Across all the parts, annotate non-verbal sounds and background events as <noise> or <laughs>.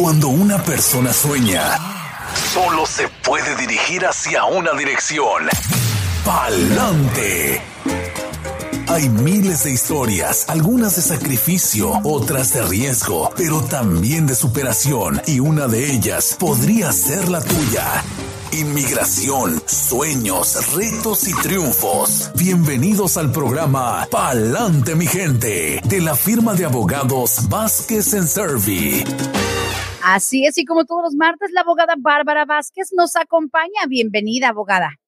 Cuando una persona sueña, solo se puede dirigir hacia una dirección. Pa'lante. Hay miles de historias, algunas de sacrificio, otras de riesgo, pero también de superación, y una de ellas podría ser la tuya. Inmigración, sueños, retos y triunfos. Bienvenidos al programa Pa'lante mi gente, de la firma de abogados Vázquez en Servi. Así es, y como todos los martes, la abogada Bárbara Vázquez nos acompaña. Bienvenida, abogada.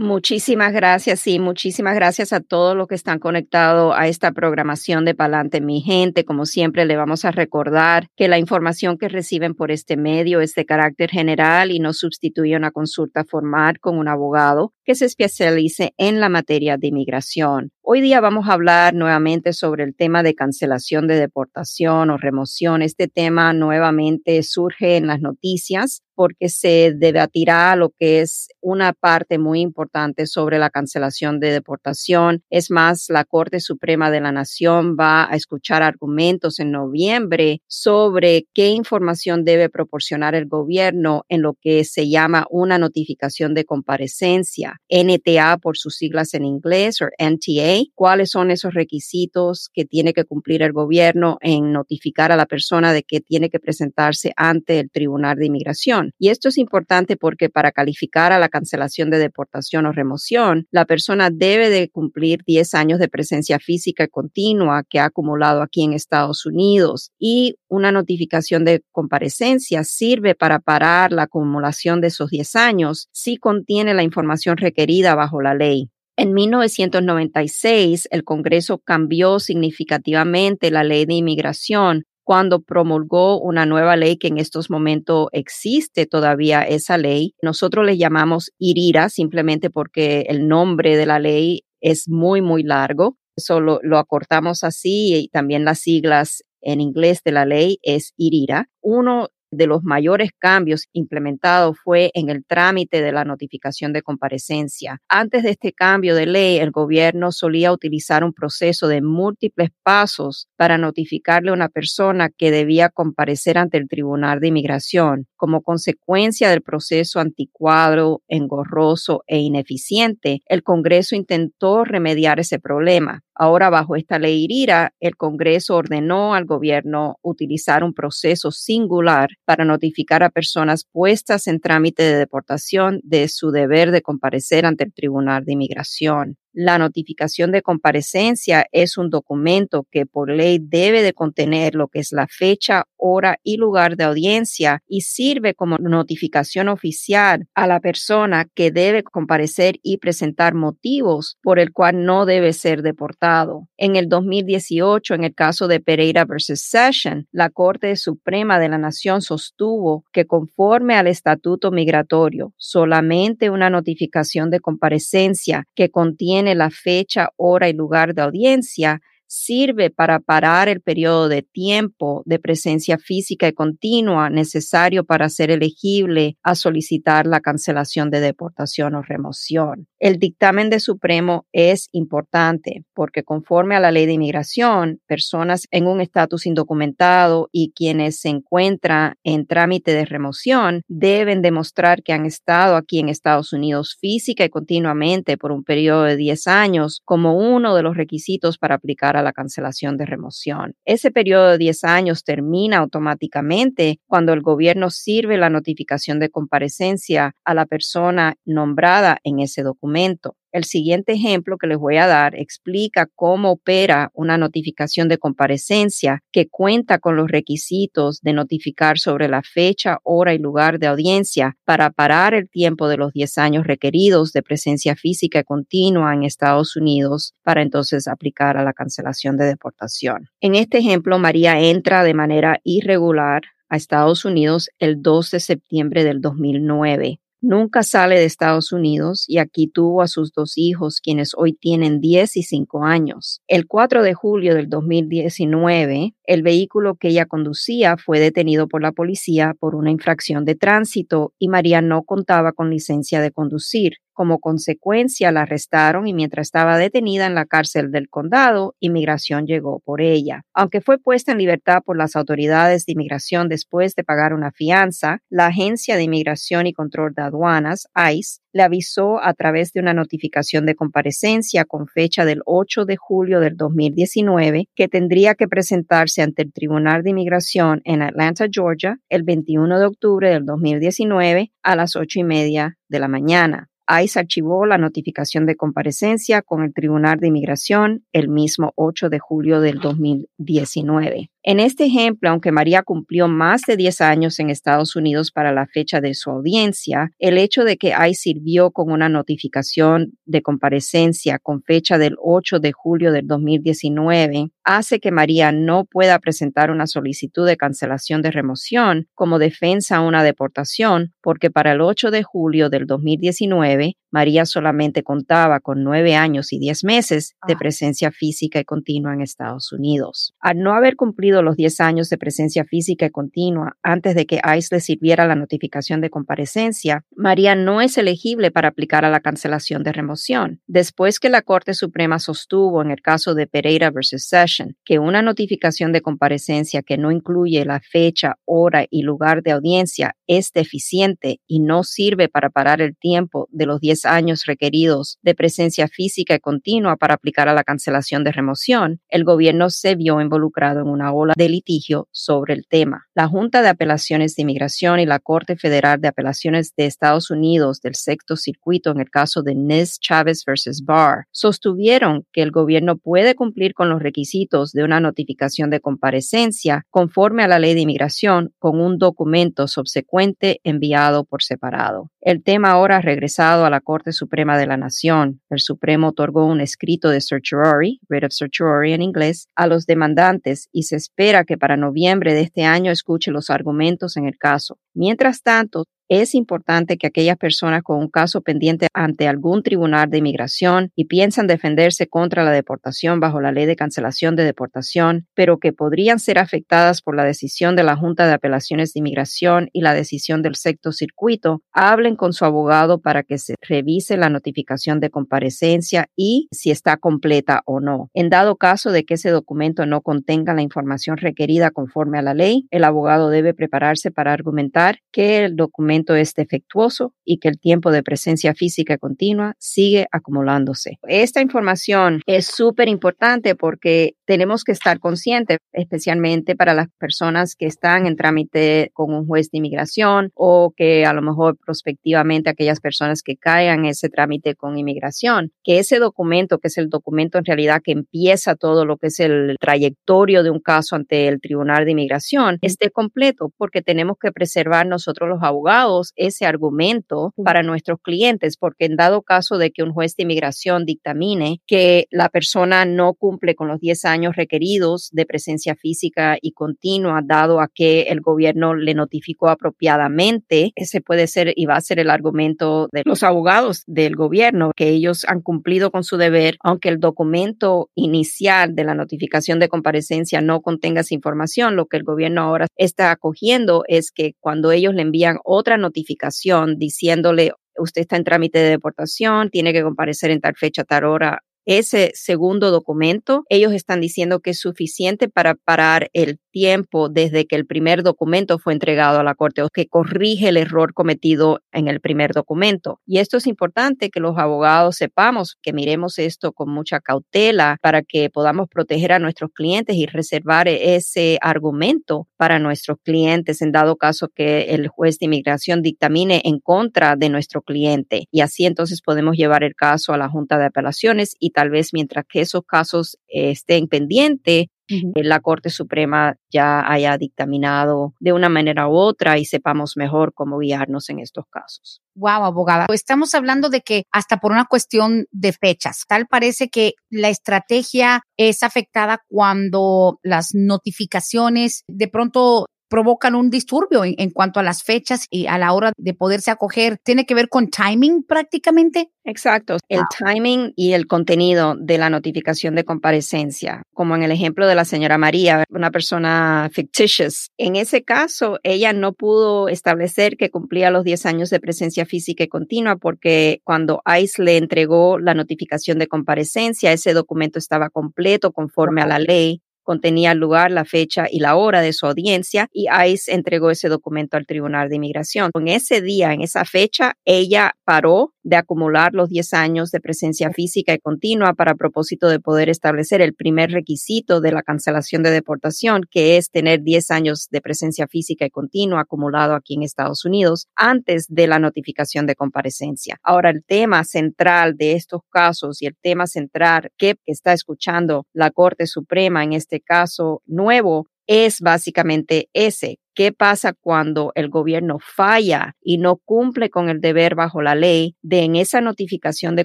Muchísimas gracias, sí, muchísimas gracias a todos los que están conectados a esta programación de Palante, mi gente. Como siempre, le vamos a recordar que la información que reciben por este medio es de carácter general y no sustituye una consulta formal con un abogado que se especialice en la materia de inmigración. Hoy día vamos a hablar nuevamente sobre el tema de cancelación de deportación o remoción. Este tema nuevamente surge en las noticias porque se debatirá lo que es una parte muy importante sobre la cancelación de deportación. Es más, la Corte Suprema de la Nación va a escuchar argumentos en noviembre sobre qué información debe proporcionar el gobierno en lo que se llama una notificación de comparecencia, NTA por sus siglas en inglés o NTA, cuáles son esos requisitos que tiene que cumplir el gobierno en notificar a la persona de que tiene que presentarse ante el Tribunal de Inmigración. Y esto es importante porque para calificar a la cancelación de deportación o remoción, la persona debe de cumplir 10 años de presencia física continua que ha acumulado aquí en Estados Unidos y una notificación de comparecencia sirve para parar la acumulación de esos 10 años si contiene la información requerida bajo la ley. En 1996, el Congreso cambió significativamente la ley de inmigración cuando promulgó una nueva ley que en estos momentos existe todavía esa ley. Nosotros le llamamos IRIRA simplemente porque el nombre de la ley es muy, muy largo. Eso lo, lo acortamos así y también las siglas en inglés de la ley es IRIRA. Uno de los mayores cambios implementados fue en el trámite de la notificación de comparecencia. Antes de este cambio de ley, el gobierno solía utilizar un proceso de múltiples pasos para notificarle a una persona que debía comparecer ante el Tribunal de Inmigración. Como consecuencia del proceso anticuadro, engorroso e ineficiente, el Congreso intentó remediar ese problema. Ahora, bajo esta ley IRIRA, el Congreso ordenó al gobierno utilizar un proceso singular para notificar a personas puestas en trámite de deportación de su deber de comparecer ante el Tribunal de Inmigración. La notificación de comparecencia es un documento que por ley debe de contener lo que es la fecha, hora y lugar de audiencia y sirve como notificación oficial a la persona que debe comparecer y presentar motivos por el cual no debe ser deportado. En el 2018, en el caso de Pereira versus Session, la Corte Suprema de la Nación sostuvo que conforme al estatuto migratorio, solamente una notificación de comparecencia que contiene la fecha, hora y lugar de audiencia sirve para parar el periodo de tiempo de presencia física y continua necesario para ser elegible a solicitar la cancelación de deportación o remoción. El dictamen de Supremo es importante porque conforme a la ley de inmigración, personas en un estatus indocumentado y quienes se encuentran en trámite de remoción deben demostrar que han estado aquí en Estados Unidos física y continuamente por un periodo de 10 años como uno de los requisitos para aplicar a la cancelación de remoción. Ese periodo de 10 años termina automáticamente cuando el gobierno sirve la notificación de comparecencia a la persona nombrada en ese documento. El siguiente ejemplo que les voy a dar explica cómo opera una notificación de comparecencia que cuenta con los requisitos de notificar sobre la fecha, hora y lugar de audiencia para parar el tiempo de los 10 años requeridos de presencia física continua en Estados Unidos para entonces aplicar a la cancelación de deportación. En este ejemplo, María entra de manera irregular a Estados Unidos el 2 de septiembre del 2009 Nunca sale de Estados Unidos y aquí tuvo a sus dos hijos, quienes hoy tienen 10 y 5 años. El 4 de julio del 2019, el vehículo que ella conducía fue detenido por la policía por una infracción de tránsito y María no contaba con licencia de conducir. Como consecuencia, la arrestaron y mientras estaba detenida en la cárcel del condado, inmigración llegó por ella. Aunque fue puesta en libertad por las autoridades de inmigración después de pagar una fianza, la Agencia de Inmigración y Control de Aduanas, ICE, le avisó a través de una notificación de comparecencia con fecha del 8 de julio del 2019 que tendría que presentarse ante el Tribunal de Inmigración en Atlanta, Georgia, el 21 de octubre del 2019 a las ocho y media de la mañana. ICE archivó la notificación de comparecencia con el Tribunal de Inmigración el mismo 8 de julio del 2019. En este ejemplo, aunque María cumplió más de 10 años en Estados Unidos para la fecha de su audiencia, el hecho de que ICE sirvió con una notificación de comparecencia con fecha del 8 de julio del 2019 hace que María no pueda presentar una solicitud de cancelación de remoción como defensa a una deportación, porque para el 8 de julio del 2019 María solamente contaba con nueve años y diez meses de ah. presencia física y continua en Estados Unidos. Al no haber cumplido los diez años de presencia física y continua antes de que ICE le sirviera la notificación de comparecencia, María no es elegible para aplicar a la cancelación de remoción. Después que la Corte Suprema sostuvo en el caso de Pereira versus Session que una notificación de comparecencia que no incluye la fecha, hora y lugar de audiencia es deficiente y no sirve para parar el tiempo de los diez años requeridos de presencia física y continua para aplicar a la cancelación de remoción, el gobierno se vio involucrado en una ola de litigio sobre el tema. La Junta de Apelaciones de Inmigración y la Corte Federal de Apelaciones de Estados Unidos del sexto circuito en el caso de Nis Chávez versus Barr sostuvieron que el gobierno puede cumplir con los requisitos de una notificación de comparecencia conforme a la ley de inmigración con un documento subsecuente enviado por separado. El tema ahora ha regresado a la Corte Suprema de la Nación. El Supremo otorgó un escrito de certiorari, writ of certiorari en inglés, a los demandantes y se espera que para noviembre de este año escuche los argumentos en el caso. Mientras tanto, es importante que aquellas personas con un caso pendiente ante algún tribunal de inmigración y piensan defenderse contra la deportación bajo la ley de cancelación de deportación, pero que podrían ser afectadas por la decisión de la Junta de Apelaciones de Inmigración y la decisión del sexto circuito, hablen con su abogado para que se revise la notificación de comparecencia y si está completa o no. En dado caso de que ese documento no contenga la información requerida conforme a la ley, el abogado debe prepararse para argumentar que el documento es defectuoso y que el tiempo de presencia física continua sigue acumulándose. Esta información es súper importante porque tenemos que estar conscientes, especialmente para las personas que están en trámite con un juez de inmigración o que a lo mejor prospectivamente aquellas personas que caigan ese trámite con inmigración, que ese documento, que es el documento en realidad que empieza todo lo que es el trayectorio de un caso ante el Tribunal de Inmigración, esté completo porque tenemos que preservar nosotros los abogados ese argumento para nuestros clientes, porque en dado caso de que un juez de inmigración dictamine que la persona no cumple con los 10 años requeridos de presencia física y continua, dado a que el gobierno le notificó apropiadamente, ese puede ser y va a ser el argumento de los abogados del gobierno, que ellos han cumplido con su deber, aunque el documento inicial de la notificación de comparecencia no contenga esa información, lo que el gobierno ahora está acogiendo es que cuando ellos le envían otra notificación diciéndole usted está en trámite de deportación, tiene que comparecer en tal fecha, tal hora. Ese segundo documento, ellos están diciendo que es suficiente para parar el tiempo desde que el primer documento fue entregado a la Corte o que corrige el error cometido en el primer documento. Y esto es importante que los abogados sepamos, que miremos esto con mucha cautela para que podamos proteger a nuestros clientes y reservar ese argumento para nuestros clientes en dado caso que el juez de inmigración dictamine en contra de nuestro cliente. Y así entonces podemos llevar el caso a la Junta de Apelaciones y tal vez mientras que esos casos estén pendientes, la Corte Suprema ya haya dictaminado de una manera u otra y sepamos mejor cómo guiarnos en estos casos. Wow, abogada. Estamos hablando de que hasta por una cuestión de fechas, tal parece que la estrategia es afectada cuando las notificaciones de pronto provocan un disturbio en, en, cuanto a las fechas y a la hora de poderse acoger. ¿Tiene que ver con timing prácticamente? Exacto, el timing y el contenido de la notificación de comparecencia, como en el ejemplo de la señora María, una persona fictitious. En ese caso, ella no pudo establecer que cumplía los 10 años de presencia física y continua porque cuando ICE le entregó la notificación de comparecencia, ese documento estaba completo conforme a la ley contenía el lugar, la fecha y la hora de su audiencia y ICE entregó ese documento al Tribunal de Inmigración. En ese día, en esa fecha, ella paró de acumular los 10 años de presencia física y continua para propósito de poder establecer el primer requisito de la cancelación de deportación, que es tener 10 años de presencia física y continua acumulado aquí en Estados Unidos antes de la notificación de comparecencia. Ahora, el tema central de estos casos y el tema central que está escuchando la Corte Suprema en este caso nuevo es básicamente ese, ¿Qué pasa cuando el gobierno falla y no cumple con el deber bajo la ley de en esa notificación de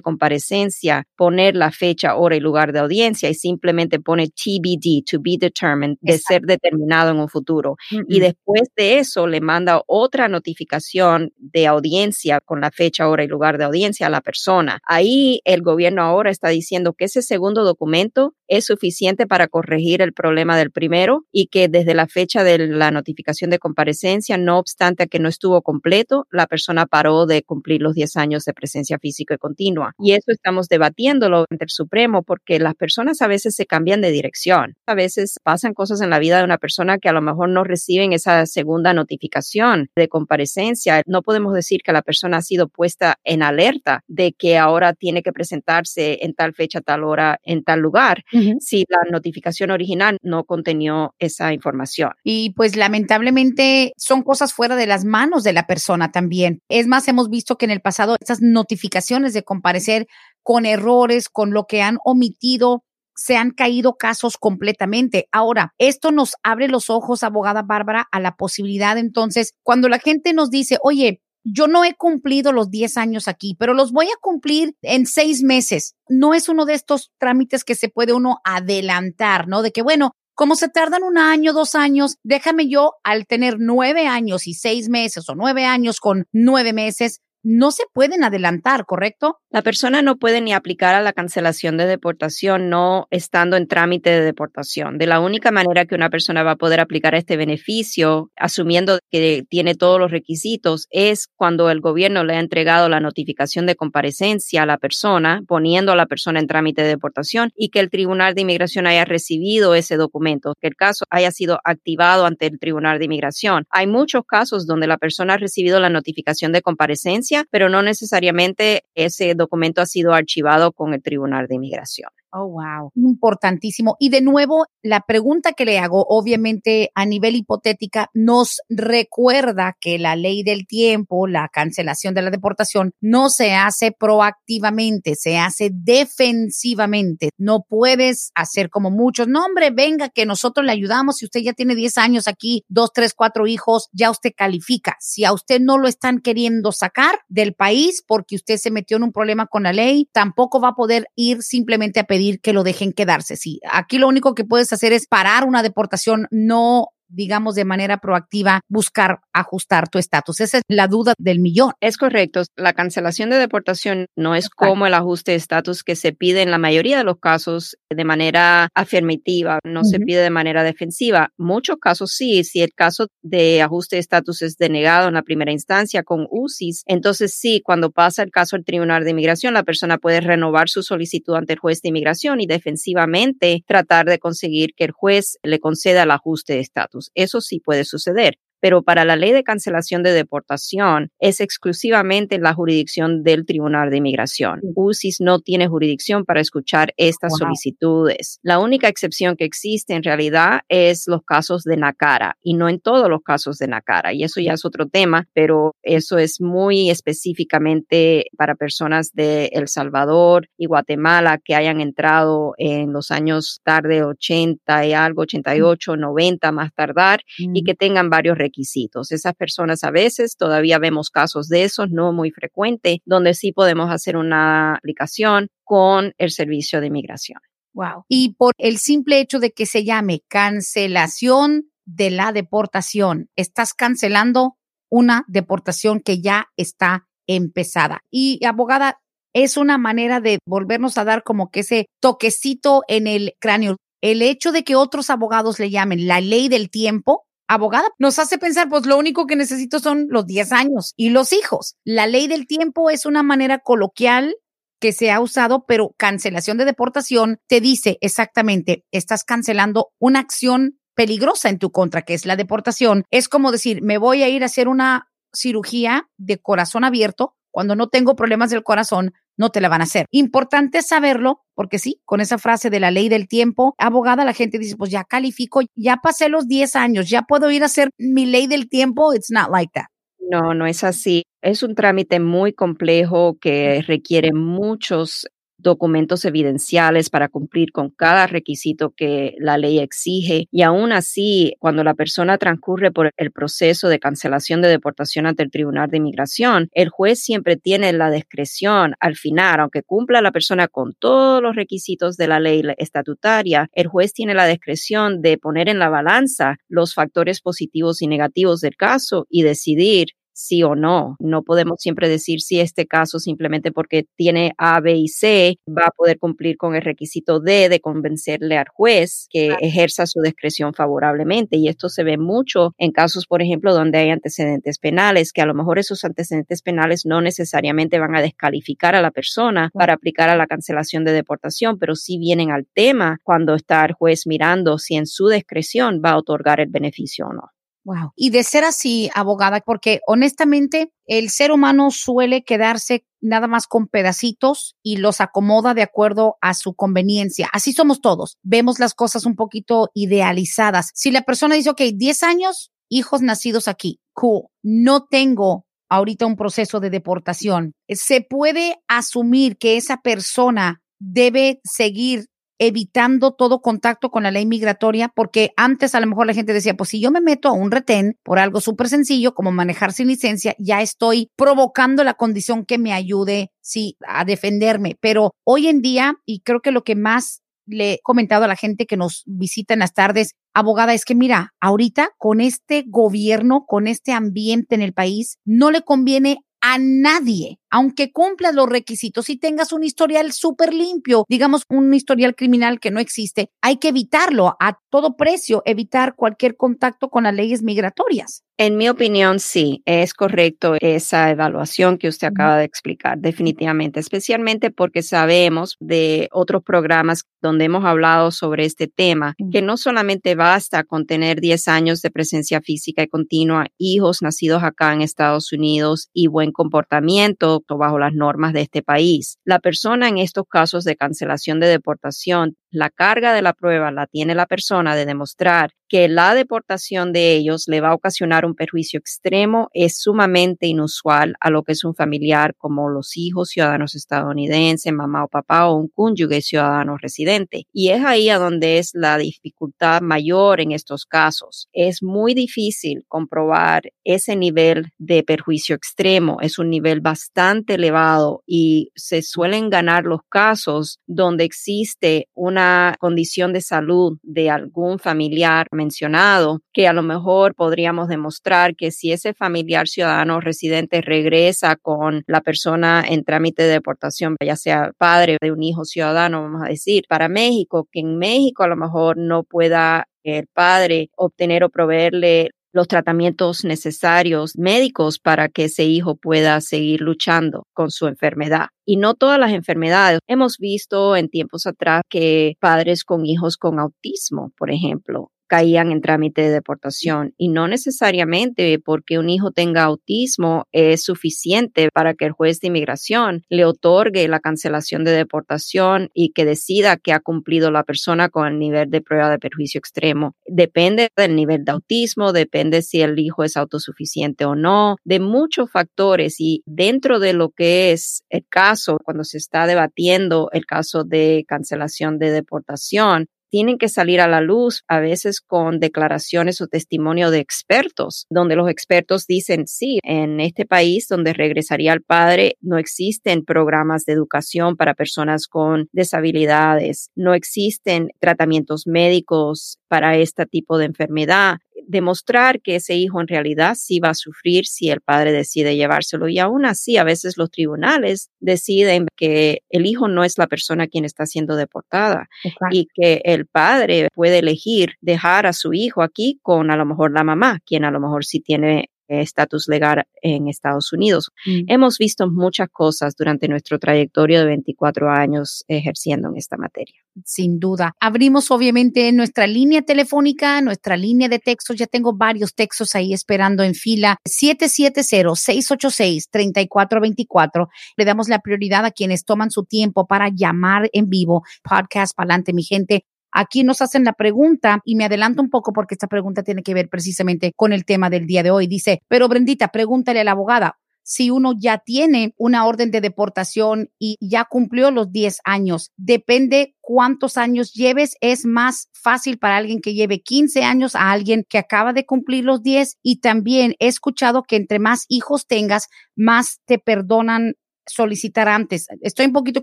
comparecencia poner la fecha, hora y lugar de audiencia y simplemente pone TBD, to be determined, de ser determinado en un futuro? Y después de eso le manda otra notificación de audiencia con la fecha, hora y lugar de audiencia a la persona. Ahí el gobierno ahora está diciendo que ese segundo documento es suficiente para corregir el problema del primero y que desde la fecha de la notificación de comparecencia, no obstante que no estuvo completo, la persona paró de cumplir los 10 años de presencia física y continua. Y eso estamos debatiéndolo ante el Supremo porque las personas a veces se cambian de dirección. A veces pasan cosas en la vida de una persona que a lo mejor no reciben esa segunda notificación de comparecencia. No podemos decir que la persona ha sido puesta en alerta de que ahora tiene que presentarse en tal fecha, tal hora, en tal lugar, si la notificación original no contenió esa información. Y pues lamentablemente lamentablemente son cosas fuera de las manos de la persona también. Es más, hemos visto que en el pasado estas notificaciones de comparecer con errores, con lo que han omitido, se han caído casos completamente. Ahora, esto nos abre los ojos, abogada Bárbara, a la posibilidad entonces, cuando la gente nos dice, oye, yo no he cumplido los 10 años aquí, pero los voy a cumplir en seis meses. No es uno de estos trámites que se puede uno adelantar, ¿no? De que, bueno, como se tardan un año, dos años, déjame yo al tener nueve años y seis meses o nueve años con nueve meses, no se pueden adelantar, ¿correcto? La persona no puede ni aplicar a la cancelación de deportación no estando en trámite de deportación. De la única manera que una persona va a poder aplicar este beneficio, asumiendo que tiene todos los requisitos, es cuando el gobierno le ha entregado la notificación de comparecencia a la persona, poniendo a la persona en trámite de deportación y que el Tribunal de Inmigración haya recibido ese documento, que el caso haya sido activado ante el Tribunal de Inmigración. Hay muchos casos donde la persona ha recibido la notificación de comparecencia pero no necesariamente ese documento ha sido archivado con el Tribunal de Inmigración. Oh, wow. Importantísimo. Y de nuevo, la pregunta que le hago, obviamente a nivel hipotética, nos recuerda que la ley del tiempo, la cancelación de la deportación, no se hace proactivamente, se hace defensivamente. No puedes hacer como muchos, no hombre, venga que nosotros le ayudamos. Si usted ya tiene 10 años aquí, dos, tres, cuatro hijos, ya usted califica. Si a usted no lo están queriendo sacar del país porque usted se metió en un problema con la ley, tampoco va a poder ir simplemente a pedir que lo dejen quedarse. Sí, aquí lo único que puedes hacer es parar una deportación, no digamos, de manera proactiva, buscar ajustar tu estatus. Esa es la duda del millón. Es correcto. La cancelación de deportación no es como el ajuste de estatus que se pide en la mayoría de los casos de manera afirmativa, no se pide de manera defensiva. Muchos casos sí, si el caso de ajuste de estatus es denegado en la primera instancia con UCIS, entonces sí, cuando pasa el caso al Tribunal de Inmigración, la persona puede renovar su solicitud ante el juez de inmigración y defensivamente tratar de conseguir que el juez le conceda el ajuste de estatus. Eso sí puede suceder pero para la ley de cancelación de deportación es exclusivamente la jurisdicción del Tribunal de Inmigración. UCIS no tiene jurisdicción para escuchar estas solicitudes. La única excepción que existe en realidad es los casos de NACARA y no en todos los casos de NACARA. Y eso ya es otro tema, pero eso es muy específicamente para personas de El Salvador y Guatemala que hayan entrado en los años tarde 80 y algo, 88, 90 más tardar y que tengan varios requisitos. Esas personas a veces todavía vemos casos de esos, no muy frecuente, donde sí podemos hacer una aplicación con el servicio de inmigración. Wow. Y por el simple hecho de que se llame cancelación de la deportación. Estás cancelando una deportación que ya está empezada. Y abogada, es una manera de volvernos a dar como que ese toquecito en el cráneo. El hecho de que otros abogados le llamen la ley del tiempo, abogada, nos hace pensar, pues lo único que necesito son los 10 años y los hijos. La ley del tiempo es una manera coloquial que se ha usado, pero cancelación de deportación te dice exactamente, estás cancelando una acción peligrosa en tu contra, que es la deportación. Es como decir, me voy a ir a hacer una cirugía de corazón abierto cuando no tengo problemas del corazón, no te la van a hacer. Importante saberlo, porque sí, con esa frase de la ley del tiempo, abogada, la gente dice, pues ya califico, ya pasé los 10 años, ya puedo ir a hacer mi ley del tiempo. It's not like that. No, no es así. Es un trámite muy complejo que requiere muchos documentos evidenciales para cumplir con cada requisito que la ley exige. Y aún así, cuando la persona transcurre por el proceso de cancelación de deportación ante el Tribunal de Inmigración, el juez siempre tiene la discreción al final, aunque cumpla la persona con todos los requisitos de la ley estatutaria, el juez tiene la discreción de poner en la balanza los factores positivos y negativos del caso y decidir sí o no. No podemos siempre decir si este caso simplemente porque tiene A, B y C va a poder cumplir con el requisito D de convencerle al juez que ejerza su discreción favorablemente. Y esto se ve mucho en casos, por ejemplo, donde hay antecedentes penales, que a lo mejor esos antecedentes penales no necesariamente van a descalificar a la persona para aplicar a la cancelación de deportación, pero sí vienen al tema cuando está el juez mirando si en su discreción va a otorgar el beneficio o no. Wow. Y de ser así, abogada, porque honestamente el ser humano suele quedarse nada más con pedacitos y los acomoda de acuerdo a su conveniencia. Así somos todos. Vemos las cosas un poquito idealizadas. Si la persona dice, ok, 10 años, hijos nacidos aquí, cool. No tengo ahorita un proceso de deportación. Se puede asumir que esa persona debe seguir evitando todo contacto con la ley migratoria, porque antes a lo mejor la gente decía, pues si yo me meto a un retén por algo súper sencillo como manejar sin licencia, ya estoy provocando la condición que me ayude, sí, a defenderme. Pero hoy en día, y creo que lo que más le he comentado a la gente que nos visita en las tardes, abogada, es que mira, ahorita con este gobierno, con este ambiente en el país, no le conviene a nadie, aunque cumplas los requisitos y tengas un historial súper limpio, digamos un historial criminal que no existe, hay que evitarlo a todo precio, evitar cualquier contacto con las leyes migratorias. En mi opinión, sí, es correcto esa evaluación que usted acaba de explicar, definitivamente, especialmente porque sabemos de otros programas donde hemos hablado sobre este tema, que no solamente basta con tener 10 años de presencia física y continua, hijos nacidos acá en Estados Unidos y buen comportamiento bajo las normas de este país. La persona en estos casos de cancelación de deportación la carga de la prueba la tiene la persona de demostrar que la deportación de ellos le va a ocasionar un perjuicio extremo es sumamente inusual a lo que es un familiar como los hijos ciudadanos estadounidenses, mamá o papá o un cónyuge ciudadano residente. Y es ahí a donde es la dificultad mayor en estos casos. Es muy difícil comprobar ese nivel de perjuicio extremo. Es un nivel bastante elevado y se suelen ganar los casos donde existe una condición de salud de algún familiar mencionado, que a lo mejor podríamos demostrar que si ese familiar ciudadano residente regresa con la persona en trámite de deportación, ya sea padre de un hijo ciudadano, vamos a decir, para México, que en México a lo mejor no pueda el padre obtener o proveerle los tratamientos necesarios médicos para que ese hijo pueda seguir luchando con su enfermedad. Y no todas las enfermedades. Hemos visto en tiempos atrás que padres con hijos con autismo, por ejemplo, caían en trámite de deportación y no necesariamente porque un hijo tenga autismo es suficiente para que el juez de inmigración le otorgue la cancelación de deportación y que decida que ha cumplido la persona con el nivel de prueba de perjuicio extremo. Depende del nivel de autismo, depende si el hijo es autosuficiente o no, de muchos factores y dentro de lo que es el caso, cuando se está debatiendo el caso de cancelación de deportación, tienen que salir a la luz a veces con declaraciones o testimonio de expertos, donde los expertos dicen, sí, en este país donde regresaría el padre no existen programas de educación para personas con disabilidades, no existen tratamientos médicos para este tipo de enfermedad demostrar que ese hijo en realidad sí va a sufrir si el padre decide llevárselo. Y aún así, a veces los tribunales deciden que el hijo no es la persona quien está siendo deportada y que el padre puede elegir dejar a su hijo aquí con a lo mejor la mamá, quien a lo mejor sí tiene estatus legal en Estados Unidos. Mm. Hemos visto muchas cosas durante nuestro trayectorio de 24 años ejerciendo en esta materia. Sin duda. Abrimos obviamente nuestra línea telefónica, nuestra línea de textos. Ya tengo varios textos ahí esperando en fila. 770-686-3424. Le damos la prioridad a quienes toman su tiempo para llamar en vivo. Podcast Palante, mi gente. Aquí nos hacen la pregunta y me adelanto un poco porque esta pregunta tiene que ver precisamente con el tema del día de hoy. Dice, pero Brendita, pregúntale a la abogada, si uno ya tiene una orden de deportación y ya cumplió los 10 años. Depende cuántos años lleves. Es más fácil para alguien que lleve 15 años a alguien que acaba de cumplir los 10. Y también he escuchado que entre más hijos tengas, más te perdonan solicitar antes. Estoy un poquito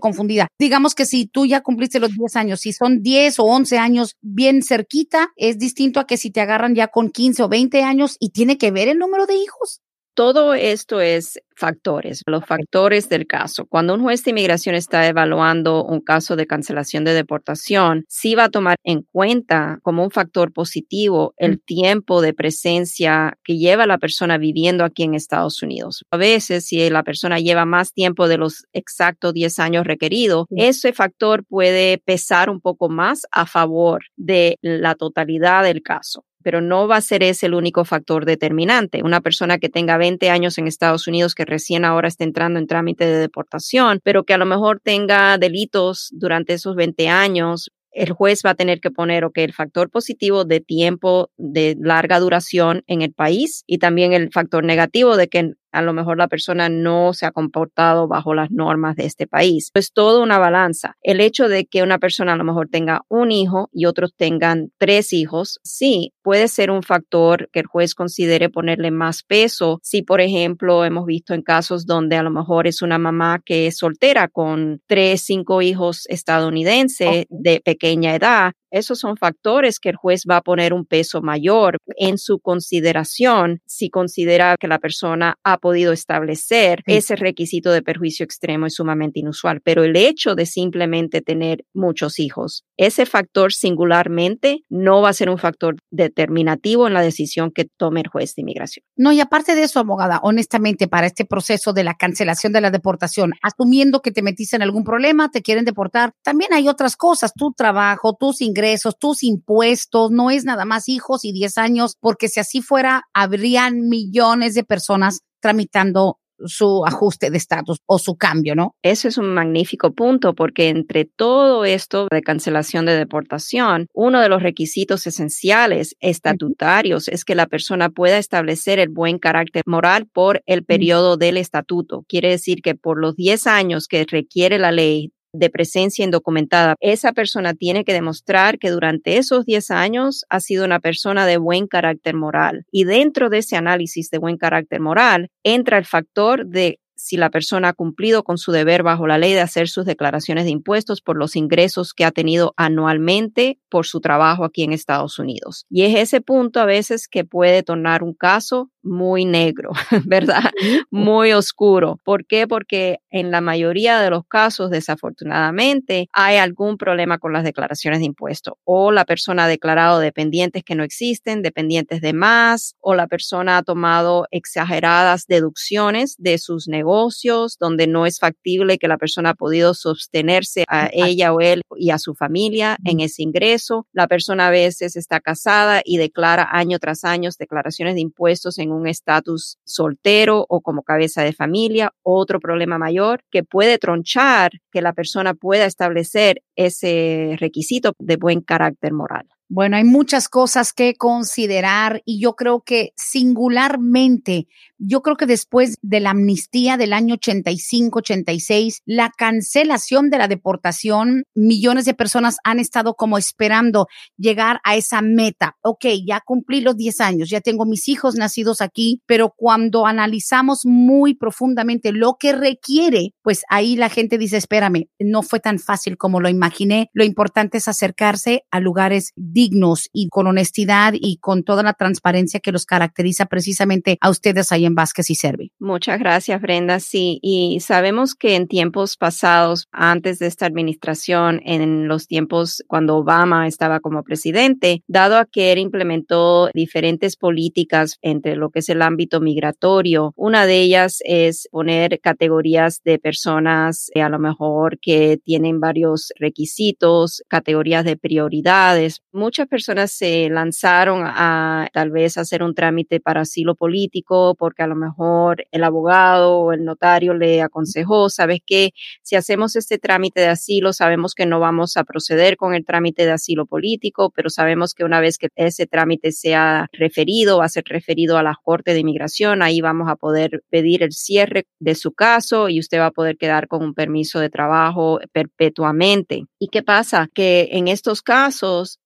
confundida. Digamos que si tú ya cumpliste los 10 años, si son 10 o 11 años bien cerquita, es distinto a que si te agarran ya con 15 o 20 años y tiene que ver el número de hijos. Todo esto es factores, los factores del caso. Cuando un juez de inmigración está evaluando un caso de cancelación de deportación, sí va a tomar en cuenta como un factor positivo el tiempo de presencia que lleva la persona viviendo aquí en Estados Unidos. A veces, si la persona lleva más tiempo de los exactos 10 años requeridos, ese factor puede pesar un poco más a favor de la totalidad del caso pero no va a ser ese el único factor determinante. Una persona que tenga 20 años en Estados Unidos, que recién ahora está entrando en trámite de deportación, pero que a lo mejor tenga delitos durante esos 20 años, el juez va a tener que poner, ok, el factor positivo de tiempo de larga duración en el país y también el factor negativo de que a lo mejor la persona no se ha comportado bajo las normas de este país. Es todo una balanza. El hecho de que una persona a lo mejor tenga un hijo y otros tengan tres hijos, sí, puede ser un factor que el juez considere ponerle más peso. Si, por ejemplo, hemos visto en casos donde a lo mejor es una mamá que es soltera con tres, cinco hijos estadounidenses de pequeña edad, esos son factores que el juez va a poner un peso mayor en su consideración si considera que la persona ha podido establecer ese requisito de perjuicio extremo es sumamente inusual. Pero el hecho de simplemente tener muchos hijos, ese factor singularmente no va a ser un factor determinativo en la decisión que tome el juez de inmigración. No, y aparte de eso, abogada, honestamente, para este proceso de la cancelación de la deportación, asumiendo que te metiste en algún problema, te quieren deportar, también hay otras cosas, tu trabajo, tus ingresos, tus impuestos, no es nada más hijos y 10 años, porque si así fuera, habrían millones de personas tramitando su ajuste de estatus o su cambio, ¿no? Eso es un magnífico punto porque entre todo esto de cancelación de deportación, uno de los requisitos esenciales estatutarios es que la persona pueda establecer el buen carácter moral por el periodo del estatuto. Quiere decir que por los 10 años que requiere la ley de presencia indocumentada. Esa persona tiene que demostrar que durante esos 10 años ha sido una persona de buen carácter moral. Y dentro de ese análisis de buen carácter moral entra el factor de si la persona ha cumplido con su deber bajo la ley de hacer sus declaraciones de impuestos por los ingresos que ha tenido anualmente por su trabajo aquí en Estados Unidos. Y es ese punto a veces que puede tornar un caso muy negro, <laughs> ¿verdad? Muy oscuro. ¿Por qué? Porque en la mayoría de los casos, desafortunadamente, hay algún problema con las declaraciones de impuestos. O la persona ha declarado dependientes que no existen, dependientes de más, o la persona ha tomado exageradas deducciones de sus negocios, donde no es factible que la persona ha podido sostenerse a ella o él y a su familia en ese ingreso. La persona a veces está casada y declara año tras año declaraciones de impuestos en un estatus soltero o como cabeza de familia, otro problema mayor que puede tronchar que la persona pueda establecer ese requisito de buen carácter moral. Bueno, hay muchas cosas que considerar y yo creo que singularmente, yo creo que después de la amnistía del año 85-86, la cancelación de la deportación, millones de personas han estado como esperando llegar a esa meta. Ok, ya cumplí los 10 años, ya tengo mis hijos nacidos aquí, pero cuando analizamos muy profundamente lo que requiere, pues ahí la gente dice, espérame, no fue tan fácil como lo imaginé. Lo importante es acercarse a lugares dignos y con honestidad y con toda la transparencia que los caracteriza precisamente a ustedes ahí en Vázquez y Servi. Muchas gracias, Brenda. Sí, y sabemos que en tiempos pasados, antes de esta administración, en los tiempos cuando Obama estaba como presidente, dado a que él implementó diferentes políticas entre lo que es el ámbito migratorio, una de ellas es poner categorías de personas eh, a lo mejor que tienen varios requisitos, categorías de prioridades. Muchas personas se lanzaron a tal vez hacer un trámite para asilo político porque a lo mejor el abogado o el notario le aconsejó, sabes que si hacemos este trámite de asilo, sabemos que no vamos a proceder con el trámite de asilo político, pero sabemos que una vez que ese trámite sea referido, va a ser referido a la Corte de Inmigración, ahí vamos a poder pedir el cierre de su caso y usted va a poder quedar con un permiso de trabajo perpetuamente. ¿Y qué pasa? Que en estos casos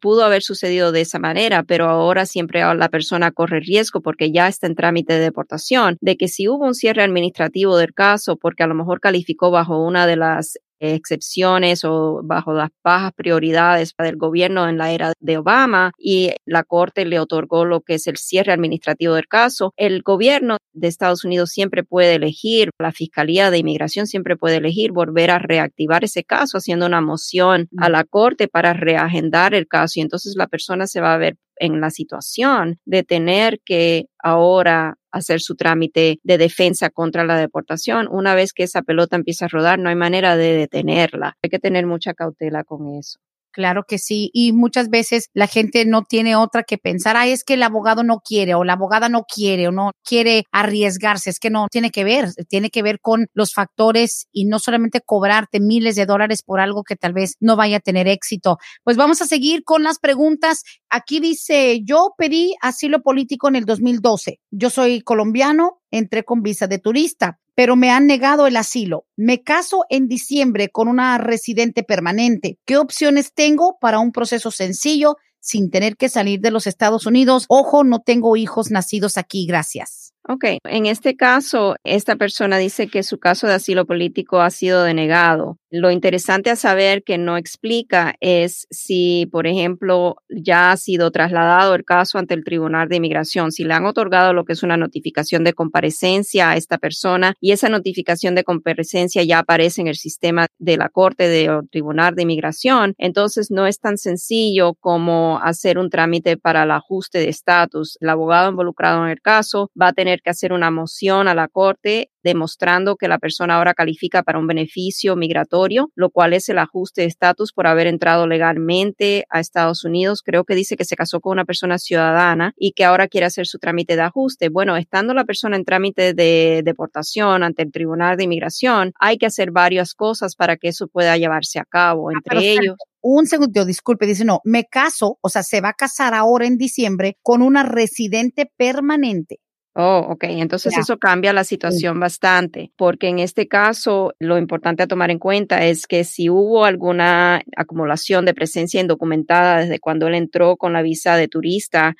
pudo haber sucedido de esa manera, pero ahora siempre la persona corre riesgo porque ya está en trámite de deportación, de que si hubo un cierre administrativo del caso porque a lo mejor calificó bajo una de las excepciones o bajo las bajas prioridades del gobierno en la era de Obama y la Corte le otorgó lo que es el cierre administrativo del caso, el gobierno de Estados Unidos siempre puede elegir, la Fiscalía de Inmigración siempre puede elegir volver a reactivar ese caso haciendo una moción a la Corte para reagendar el caso y entonces la persona se va a ver en la situación de tener que ahora hacer su trámite de defensa contra la deportación. Una vez que esa pelota empieza a rodar, no hay manera de detenerla. Hay que tener mucha cautela con eso. Claro que sí. Y muchas veces la gente no tiene otra que pensar, ah, es que el abogado no quiere o la abogada no quiere o no quiere arriesgarse. Es que no tiene que ver, tiene que ver con los factores y no solamente cobrarte miles de dólares por algo que tal vez no vaya a tener éxito. Pues vamos a seguir con las preguntas. Aquí dice, yo pedí asilo político en el 2012. Yo soy colombiano, entré con visa de turista pero me han negado el asilo. Me caso en diciembre con una residente permanente. ¿Qué opciones tengo para un proceso sencillo sin tener que salir de los Estados Unidos? Ojo, no tengo hijos nacidos aquí, gracias. Ok, en este caso, esta persona dice que su caso de asilo político ha sido denegado. Lo interesante a saber que no explica es si, por ejemplo, ya ha sido trasladado el caso ante el Tribunal de Inmigración, si le han otorgado lo que es una notificación de comparecencia a esta persona y esa notificación de comparecencia ya aparece en el sistema de la Corte de Tribunal de Inmigración, entonces no es tan sencillo como hacer un trámite para el ajuste de estatus. El abogado involucrado en el caso va a tener que hacer una moción a la Corte demostrando que la persona ahora califica para un beneficio migratorio, lo cual es el ajuste de estatus por haber entrado legalmente a Estados Unidos. Creo que dice que se casó con una persona ciudadana y que ahora quiere hacer su trámite de ajuste. Bueno, estando la persona en trámite de deportación ante el Tribunal de Inmigración, hay que hacer varias cosas para que eso pueda llevarse a cabo, ah, entre ellos un segundo, disculpe, dice, no, me caso, o sea, se va a casar ahora en diciembre con una residente permanente. Oh, ok. Entonces eso cambia la situación bastante, porque en este caso lo importante a tomar en cuenta es que si hubo alguna acumulación de presencia indocumentada desde cuando él entró con la visa de turista,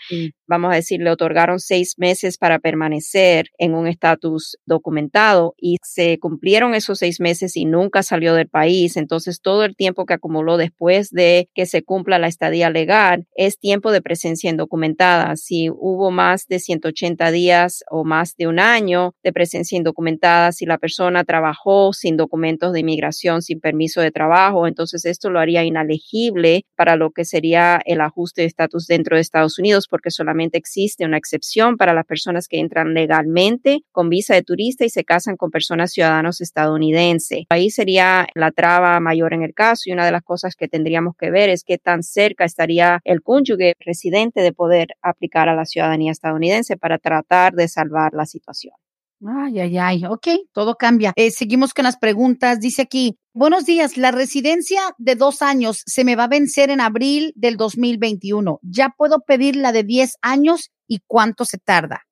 vamos a decir, le otorgaron seis meses para permanecer en un estatus documentado y se cumplieron esos seis meses y nunca salió del país. Entonces, todo el tiempo que acumuló después de que se cumpla la estadía legal es tiempo de presencia indocumentada. Si hubo más de 180 días o más de un año de presencia indocumentada, si la persona trabajó sin documentos de inmigración, sin permiso de trabajo, entonces esto lo haría inelegible para lo que sería el ajuste de estatus dentro de Estados Unidos porque solamente existe una excepción para las personas que entran legalmente con visa de turista y se casan con personas ciudadanos estadounidenses. Ahí sería la traba mayor en el caso y una de las cosas que tendríamos que ver es qué tan cerca estaría el cónyuge residente de poder aplicar a la ciudadanía estadounidense para tratar de salvar la situación. Ay, ay, ay, ok, todo cambia. Eh, seguimos con las preguntas. Dice aquí, buenos días, la residencia de dos años se me va a vencer en abril del 2021. ¿Ya puedo pedir la de 10 años y cuánto se tarda?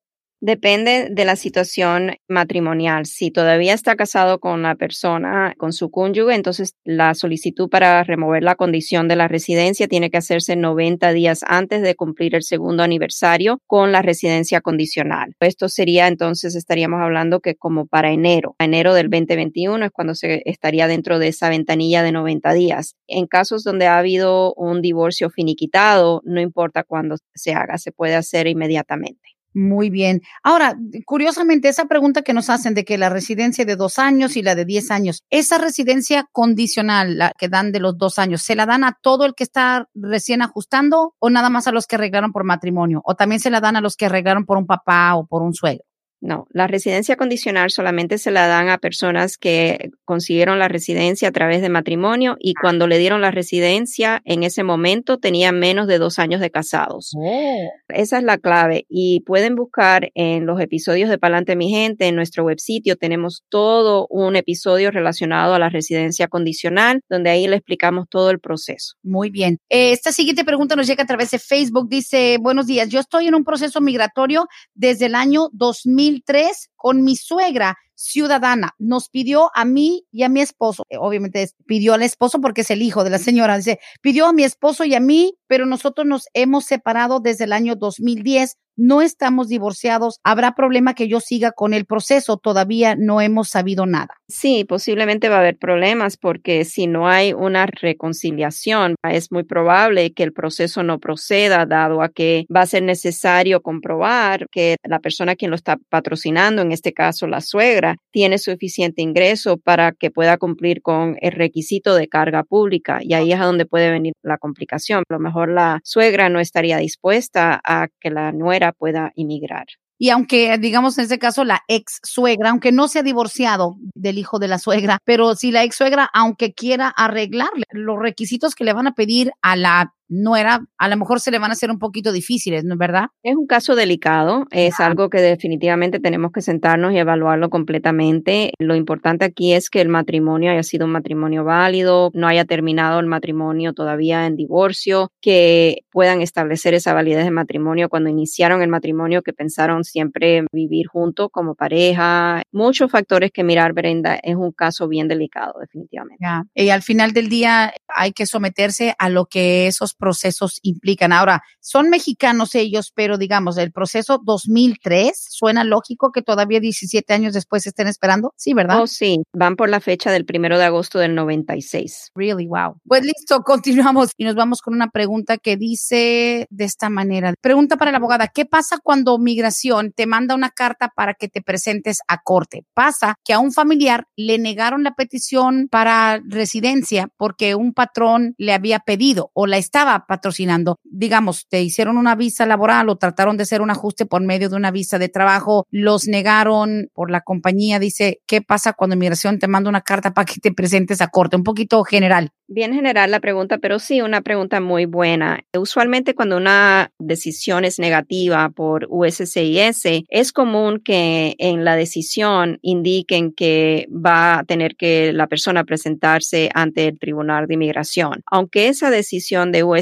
Depende de la situación matrimonial. Si todavía está casado con la persona, con su cónyuge, entonces la solicitud para remover la condición de la residencia tiene que hacerse 90 días antes de cumplir el segundo aniversario con la residencia condicional. Esto sería entonces, estaríamos hablando que como para enero, enero del 2021 es cuando se estaría dentro de esa ventanilla de 90 días. En casos donde ha habido un divorcio finiquitado, no importa cuándo se haga, se puede hacer inmediatamente. Muy bien. Ahora, curiosamente, esa pregunta que nos hacen de que la residencia de dos años y la de diez años, esa residencia condicional, la que dan de los dos años, ¿se la dan a todo el que está recién ajustando o nada más a los que arreglaron por matrimonio? ¿O también se la dan a los que arreglaron por un papá o por un suegro? No, la residencia condicional solamente se la dan a personas que consiguieron la residencia a través de matrimonio y cuando le dieron la residencia en ese momento tenían menos de dos años de casados. Oh. Esa es la clave y pueden buscar en los episodios de Palante Mi Gente, en nuestro web sitio tenemos todo un episodio relacionado a la residencia condicional donde ahí le explicamos todo el proceso. Muy bien. Esta siguiente pregunta nos llega a través de Facebook. Dice, buenos días, yo estoy en un proceso migratorio desde el año 2000 2003 con mi suegra ciudadana. Nos pidió a mí y a mi esposo, eh, obviamente pidió al esposo porque es el hijo de la señora, dice, pidió a mi esposo y a mí, pero nosotros nos hemos separado desde el año 2010 no estamos divorciados, habrá problema que yo siga con el proceso, todavía no hemos sabido nada. Sí, posiblemente va a haber problemas porque si no hay una reconciliación, es muy probable que el proceso no proceda, dado a que va a ser necesario comprobar que la persona quien lo está patrocinando, en este caso la suegra, tiene suficiente ingreso para que pueda cumplir con el requisito de carga pública. Y ahí es a donde puede venir la complicación. A lo mejor la suegra no estaría dispuesta a que la nuera pueda inmigrar. Y aunque, digamos, en este caso, la ex suegra, aunque no se ha divorciado del hijo de la suegra, pero si la ex suegra, aunque quiera arreglarle los requisitos que le van a pedir a la no era, a lo mejor se le van a hacer un poquito difíciles, ¿no es verdad? Es un caso delicado, es algo que definitivamente tenemos que sentarnos y evaluarlo completamente. Lo importante aquí es que el matrimonio haya sido un matrimonio válido, no haya terminado el matrimonio todavía en divorcio, que puedan establecer esa validez de matrimonio cuando iniciaron el matrimonio, que pensaron siempre vivir juntos como pareja. Muchos factores que mirar, Brenda, es un caso bien delicado, definitivamente. Y al final del día hay que someterse a lo que esos procesos implican. Ahora, son mexicanos ellos, pero digamos, el proceso 2003, ¿suena lógico que todavía 17 años después estén esperando? Sí, ¿verdad? Oh, sí, van por la fecha del primero de agosto del 96. Really, wow. Pues listo, <laughs> continuamos y nos vamos con una pregunta que dice de esta manera. Pregunta para la abogada, ¿qué pasa cuando migración te manda una carta para que te presentes a corte? Pasa que a un familiar le negaron la petición para residencia porque un patrón le había pedido o la estaba patrocinando. Digamos, te hicieron una visa laboral o trataron de hacer un ajuste por medio de una visa de trabajo, los negaron por la compañía. Dice, ¿qué pasa cuando inmigración te manda una carta para que te presentes a corte? Un poquito general. Bien general la pregunta, pero sí una pregunta muy buena. Usualmente cuando una decisión es negativa por USCIS, es común que en la decisión indiquen que va a tener que la persona presentarse ante el Tribunal de Inmigración. Aunque esa decisión de USCIS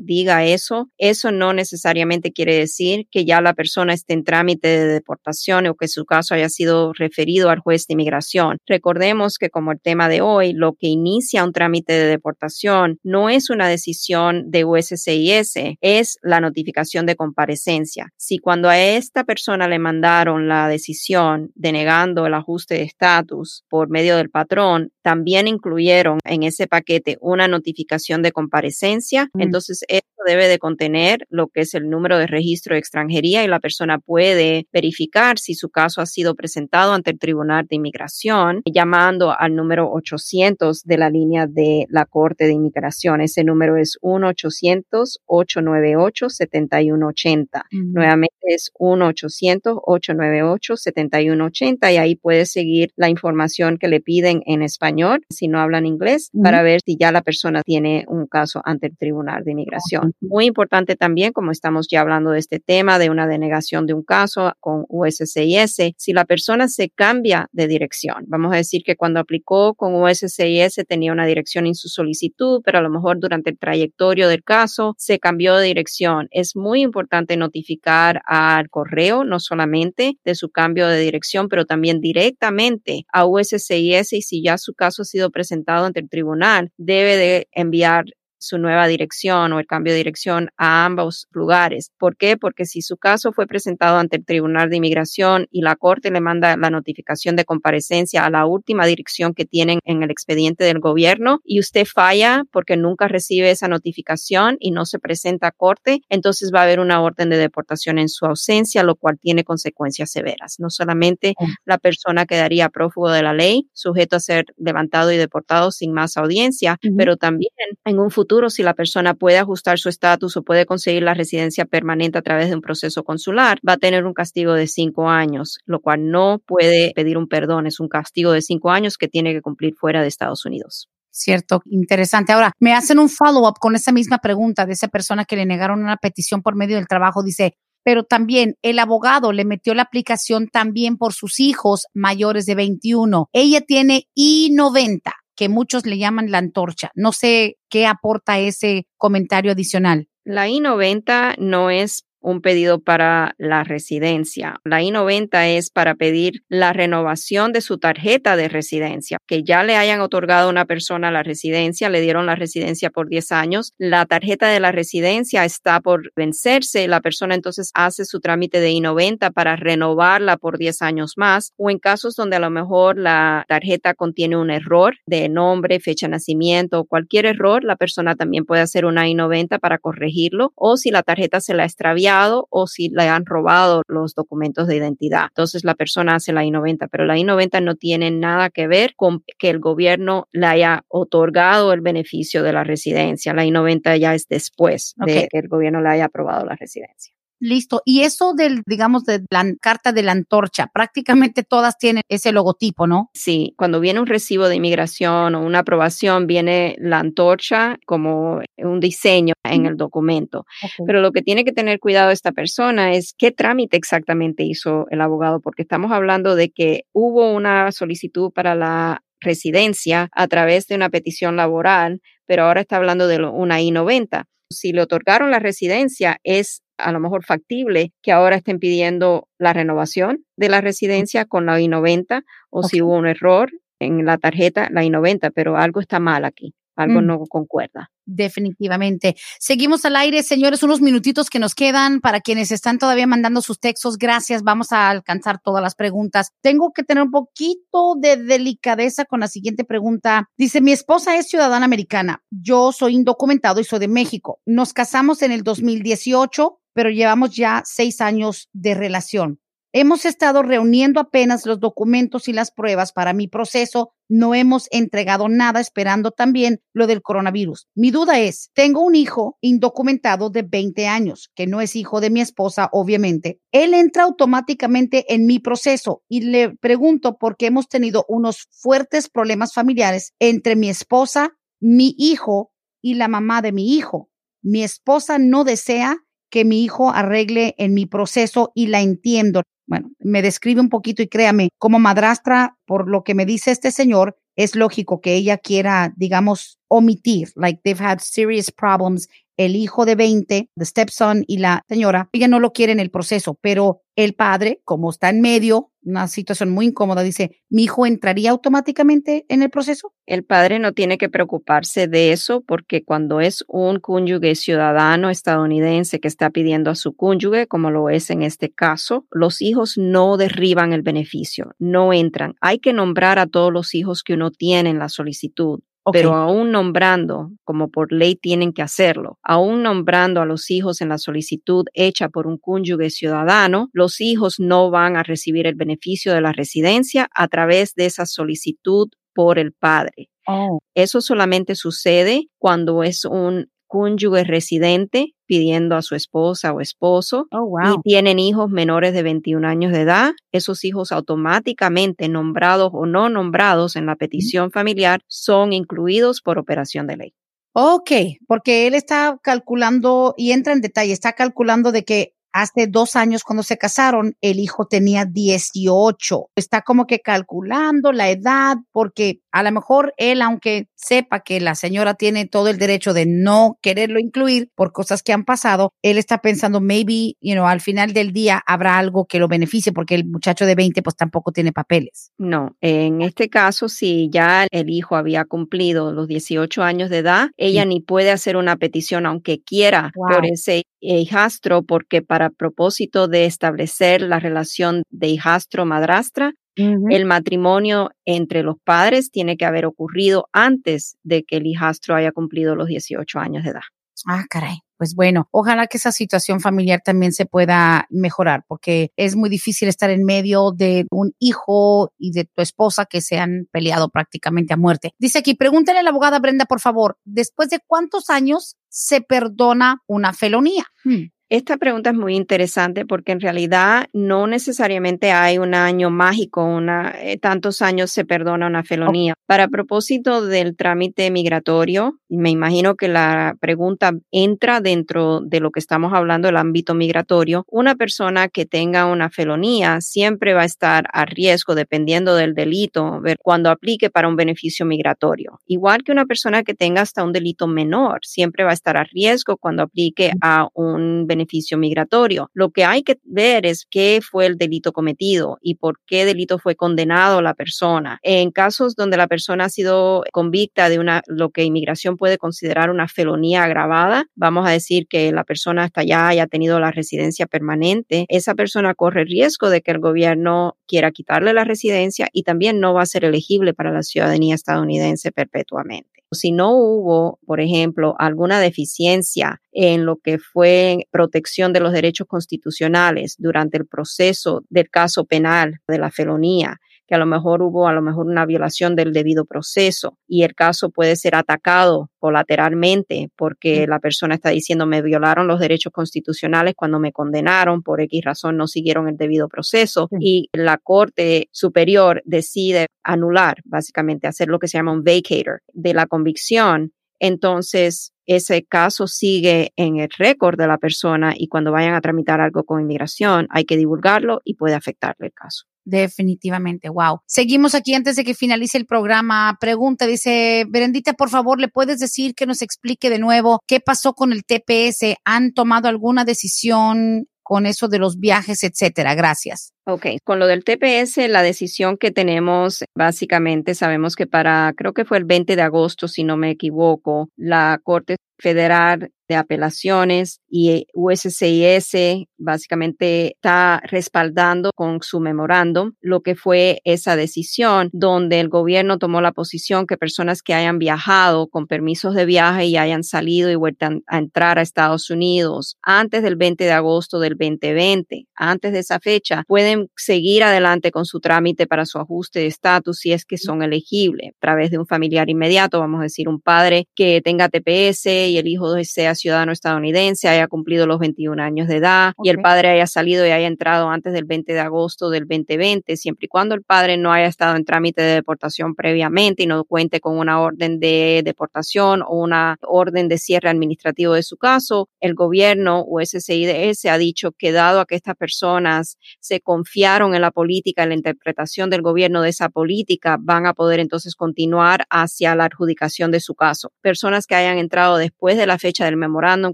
diga eso, eso no necesariamente quiere decir que ya la persona esté en trámite de deportación o que su caso haya sido referido al juez de inmigración. Recordemos que como el tema de hoy, lo que inicia un trámite de deportación no es una decisión de USCIS, es la notificación de comparecencia. Si cuando a esta persona le mandaron la decisión denegando el ajuste de estatus por medio del patrón, también incluyeron en ese paquete una notificación de comparecencia, mm. entonces esto debe de contener lo que es el número de registro de extranjería y la persona puede verificar si su caso ha sido presentado ante el Tribunal de Inmigración llamando al número 800 de la línea de la Corte de Inmigración. Ese número es 1-800-898-7180. Nuevamente es 1-800-898-7180 y ahí puede seguir la información que le piden en español si no hablan inglés para ver si ya la persona tiene un caso ante el Tribunal de Inmigración. Muy importante también, como estamos ya hablando de este tema, de una denegación de un caso con USCIS, si la persona se cambia de dirección, vamos a decir que cuando aplicó con USCIS tenía una dirección en su solicitud, pero a lo mejor durante el trayectorio del caso se cambió de dirección. Es muy importante notificar al correo, no solamente de su cambio de dirección, pero también directamente a USCIS y si ya su caso ha sido presentado ante el tribunal, debe de enviar su nueva dirección o el cambio de dirección a ambos lugares. ¿Por qué? Porque si su caso fue presentado ante el Tribunal de Inmigración y la Corte le manda la notificación de comparecencia a la última dirección que tienen en el expediente del gobierno y usted falla porque nunca recibe esa notificación y no se presenta a Corte, entonces va a haber una orden de deportación en su ausencia, lo cual tiene consecuencias severas. No solamente la persona quedaría prófugo de la ley, sujeto a ser levantado y deportado sin más audiencia, pero también en un futuro si la persona puede ajustar su estatus o puede conseguir la residencia permanente a través de un proceso consular, va a tener un castigo de cinco años, lo cual no puede pedir un perdón. Es un castigo de cinco años que tiene que cumplir fuera de Estados Unidos. Cierto, interesante. Ahora, me hacen un follow-up con esa misma pregunta de esa persona que le negaron una petición por medio del trabajo. Dice, pero también el abogado le metió la aplicación también por sus hijos mayores de 21. Ella tiene I-90 que muchos le llaman la antorcha. No sé qué aporta ese comentario adicional. La I-90 no es un pedido para la residencia. La I-90 es para pedir la renovación de su tarjeta de residencia, que ya le hayan otorgado a una persona la residencia, le dieron la residencia por 10 años, la tarjeta de la residencia está por vencerse, la persona entonces hace su trámite de I-90 para renovarla por 10 años más, o en casos donde a lo mejor la tarjeta contiene un error de nombre, fecha de nacimiento o cualquier error, la persona también puede hacer una I-90 para corregirlo, o si la tarjeta se la extravía o si le han robado los documentos de identidad. Entonces la persona hace la I-90, pero la I-90 no tiene nada que ver con que el gobierno le haya otorgado el beneficio de la residencia. La I-90 ya es después de que el gobierno le haya aprobado la residencia. Listo. Y eso del, digamos, de la carta de la antorcha, prácticamente todas tienen ese logotipo, ¿no? Sí, cuando viene un recibo de inmigración o una aprobación, viene la antorcha como un diseño en el documento. Pero lo que tiene que tener cuidado esta persona es qué trámite exactamente hizo el abogado, porque estamos hablando de que hubo una solicitud para la residencia a través de una petición laboral, pero ahora está hablando de una I-90. Si le otorgaron la residencia, es a lo mejor factible que ahora estén pidiendo la renovación de la residencia con la I-90 o si hubo un error en la tarjeta, la I-90, pero algo está mal aquí, algo mm. no concuerda. Definitivamente. Seguimos al aire, señores, unos minutitos que nos quedan para quienes están todavía mandando sus textos. Gracias, vamos a alcanzar todas las preguntas. Tengo que tener un poquito de delicadeza con la siguiente pregunta. Dice, mi esposa es ciudadana americana, yo soy indocumentado y soy de México. Nos casamos en el 2018 pero llevamos ya seis años de relación. Hemos estado reuniendo apenas los documentos y las pruebas para mi proceso. No hemos entregado nada esperando también lo del coronavirus. Mi duda es, tengo un hijo indocumentado de 20 años, que no es hijo de mi esposa, obviamente. Él entra automáticamente en mi proceso y le pregunto por qué hemos tenido unos fuertes problemas familiares entre mi esposa, mi hijo y la mamá de mi hijo. Mi esposa no desea que mi hijo arregle en mi proceso y la entiendo. Bueno, me describe un poquito y créame, como madrastra, por lo que me dice este señor, es lógico que ella quiera, digamos, omitir, like they've had serious problems el hijo de 20, the stepson y la señora, ella no lo quiere en el proceso, pero el padre, como está en medio, una situación muy incómoda, dice, ¿mi hijo entraría automáticamente en el proceso? El padre no tiene que preocuparse de eso porque cuando es un cónyuge ciudadano estadounidense que está pidiendo a su cónyuge, como lo es en este caso, los hijos no derriban el beneficio, no entran. Hay que nombrar a todos los hijos que uno tiene en la solicitud pero aún nombrando, como por ley tienen que hacerlo, aún nombrando a los hijos en la solicitud hecha por un cónyuge ciudadano, los hijos no van a recibir el beneficio de la residencia a través de esa solicitud por el padre. Oh. Eso solamente sucede cuando es un cónyuge residente pidiendo a su esposa o esposo oh, y tienen hijos menores de 21 años de edad, esos hijos automáticamente nombrados o no nombrados en la petición familiar son incluidos por operación de ley. Ok, porque él está calculando y entra en detalle, está calculando de que hace dos años cuando se casaron, el hijo tenía 18. Está como que calculando la edad porque a lo mejor él, aunque sepa que la señora tiene todo el derecho de no quererlo incluir por cosas que han pasado, él está pensando, maybe, you know, al final del día habrá algo que lo beneficie porque el muchacho de 20 pues tampoco tiene papeles. No, en este caso, si ya el hijo había cumplido los 18 años de edad, ella ni puede hacer una petición aunque quiera por ese hijastro porque para propósito de establecer la relación de hijastro-madrastra, el matrimonio entre los padres tiene que haber ocurrido antes de que el hijastro haya cumplido los 18 años de edad. Ah, caray. Pues bueno, ojalá que esa situación familiar también se pueda mejorar, porque es muy difícil estar en medio de un hijo y de tu esposa que se han peleado prácticamente a muerte. Dice aquí, pregúntale a la abogada Brenda, por favor, ¿después de cuántos años se perdona una felonía? Hmm. Esta pregunta es muy interesante porque en realidad no necesariamente hay un año mágico, una, eh, tantos años se perdona una felonía. Para propósito del trámite migratorio, me imagino que la pregunta entra dentro de lo que estamos hablando, el ámbito migratorio. Una persona que tenga una felonía siempre va a estar a riesgo, dependiendo del delito, ver cuando aplique para un beneficio migratorio. Igual que una persona que tenga hasta un delito menor, siempre va a estar a riesgo cuando aplique a un beneficio beneficio migratorio. Lo que hay que ver es qué fue el delito cometido y por qué delito fue condenado la persona. En casos donde la persona ha sido convicta de una, lo que inmigración puede considerar una felonía agravada, vamos a decir que la persona hasta ya haya tenido la residencia permanente, esa persona corre riesgo de que el gobierno quiera quitarle la residencia y también no va a ser elegible para la ciudadanía estadounidense perpetuamente si no hubo, por ejemplo, alguna deficiencia en lo que fue protección de los derechos constitucionales durante el proceso del caso penal de la felonía, que a lo mejor hubo a lo mejor una violación del debido proceso y el caso puede ser atacado colateralmente porque la persona está diciendo me violaron los derechos constitucionales cuando me condenaron por X razón no siguieron el debido proceso y la Corte Superior decide anular, básicamente hacer lo que se llama un vacator de la convicción. Entonces ese caso sigue en el récord de la persona y cuando vayan a tramitar algo con inmigración hay que divulgarlo y puede afectarle el caso. Definitivamente, wow. Seguimos aquí antes de que finalice el programa. Pregunta, dice, Berendita, por favor, ¿le puedes decir que nos explique de nuevo qué pasó con el TPS? ¿Han tomado alguna decisión con eso de los viajes, etcétera? Gracias. Ok, con lo del TPS, la decisión que tenemos, básicamente sabemos que para, creo que fue el 20 de agosto, si no me equivoco, la Corte Federal de apelaciones y USCIS básicamente está respaldando con su memorándum lo que fue esa decisión donde el gobierno tomó la posición que personas que hayan viajado con permisos de viaje y hayan salido y vuelto a entrar a Estados Unidos antes del 20 de agosto del 2020, antes de esa fecha, pueden seguir adelante con su trámite para su ajuste de estatus si es que son elegibles a través de un familiar inmediato, vamos a decir un padre que tenga TPS y el hijo sea ciudadano estadounidense, haya cumplido los 21 años de edad y el padre haya salido y haya entrado antes del 20 de agosto del 2020, siempre y cuando el padre no haya estado en trámite de deportación previamente y no cuente con una orden de deportación o una orden de cierre administrativo de su caso, el gobierno o SCIDS ha dicho que dado a que estas personas se confiaron en la política, en la interpretación del gobierno de esa política, van a poder entonces continuar hacia la adjudicación de su caso. Personas que hayan entrado después de la fecha del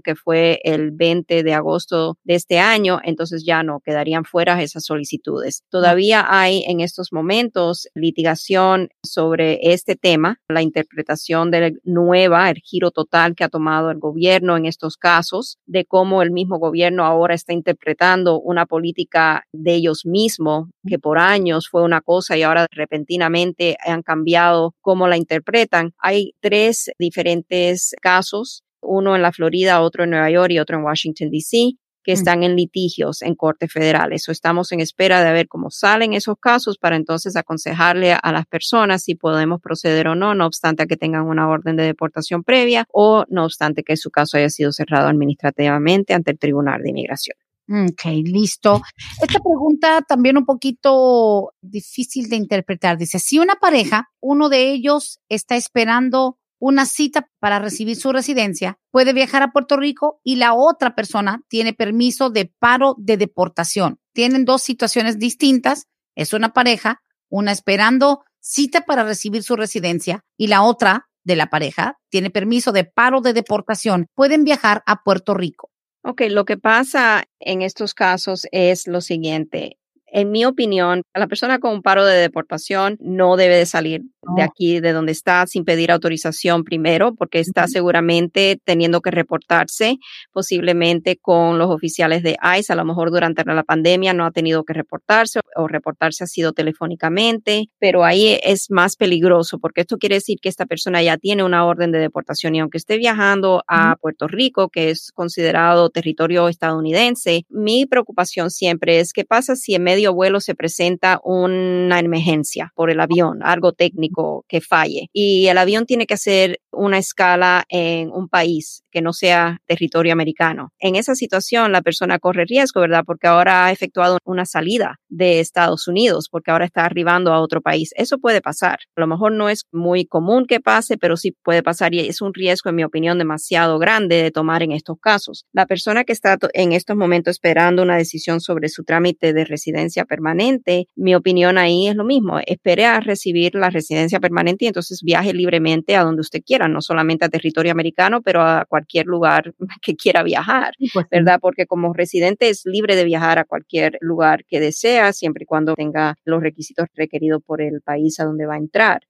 que fue el 20 de agosto de este año, entonces ya no quedarían fuera esas solicitudes. Todavía hay en estos momentos litigación sobre este tema, la interpretación de nueva, el giro total que ha tomado el gobierno en estos casos, de cómo el mismo gobierno ahora está interpretando una política de ellos mismos, que por años fue una cosa y ahora repentinamente han cambiado cómo la interpretan. Hay tres diferentes casos uno en la Florida, otro en Nueva York y otro en Washington, D.C., que mm. están en litigios en cortes federales. O estamos en espera de ver cómo salen esos casos para entonces aconsejarle a, las personas si podemos proceder o no, no obstante que tengan una orden de deportación previa o no obstante que su caso haya sido cerrado administrativamente ante el Tribunal de Inmigración. Ok, listo. Esta pregunta también un poquito difícil de interpretar. Dice, si una pareja, uno de ellos está esperando una cita para recibir su residencia, puede viajar a Puerto Rico y la otra persona tiene permiso de paro de deportación. Tienen dos situaciones distintas. Es una pareja, una esperando cita para recibir su residencia y la otra de la pareja tiene permiso de paro de deportación. Pueden viajar a Puerto Rico. Ok, lo que pasa en estos casos es lo siguiente. En mi opinión, la persona con un paro de deportación no debe de salir de aquí, de donde está, sin pedir autorización primero, porque está seguramente teniendo que reportarse posiblemente con los oficiales de ICE. A lo mejor durante la pandemia no ha tenido que reportarse o reportarse ha sido telefónicamente, pero ahí es más peligroso porque esto quiere decir que esta persona ya tiene una orden de deportación y aunque esté viajando a Puerto Rico, que es considerado territorio estadounidense, mi preocupación siempre es qué pasa si en medio vuelo se presenta una emergencia por el avión, algo técnico que falle. Y el avión tiene que hacer una escala en un país que no sea territorio americano. En esa situación la persona corre riesgo, ¿verdad? Porque ahora ha efectuado una salida de Estados Unidos, porque ahora está arribando a otro país. Eso puede pasar. A lo mejor no es muy común que pase, pero sí puede pasar y es un riesgo, en mi opinión, demasiado grande de tomar en estos casos. La persona que está en estos momentos esperando una decisión sobre su trámite de residencia permanente, mi opinión ahí es lo mismo. Espere a recibir la residencia permanente y entonces viaje libremente a donde usted quiera, no solamente a territorio americano, pero a cualquier lugar <laughs> que quiera viajar, pues ¿verdad? Porque como residente es libre de viajar a cualquier lugar que desea, siempre y cuando tenga los requisitos requeridos por el país a donde va a entrar.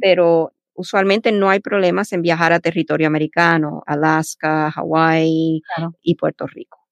Pero usualmente no hay problemas en viajar a territorio americano, Alaska, Hawái y Puerto Rico.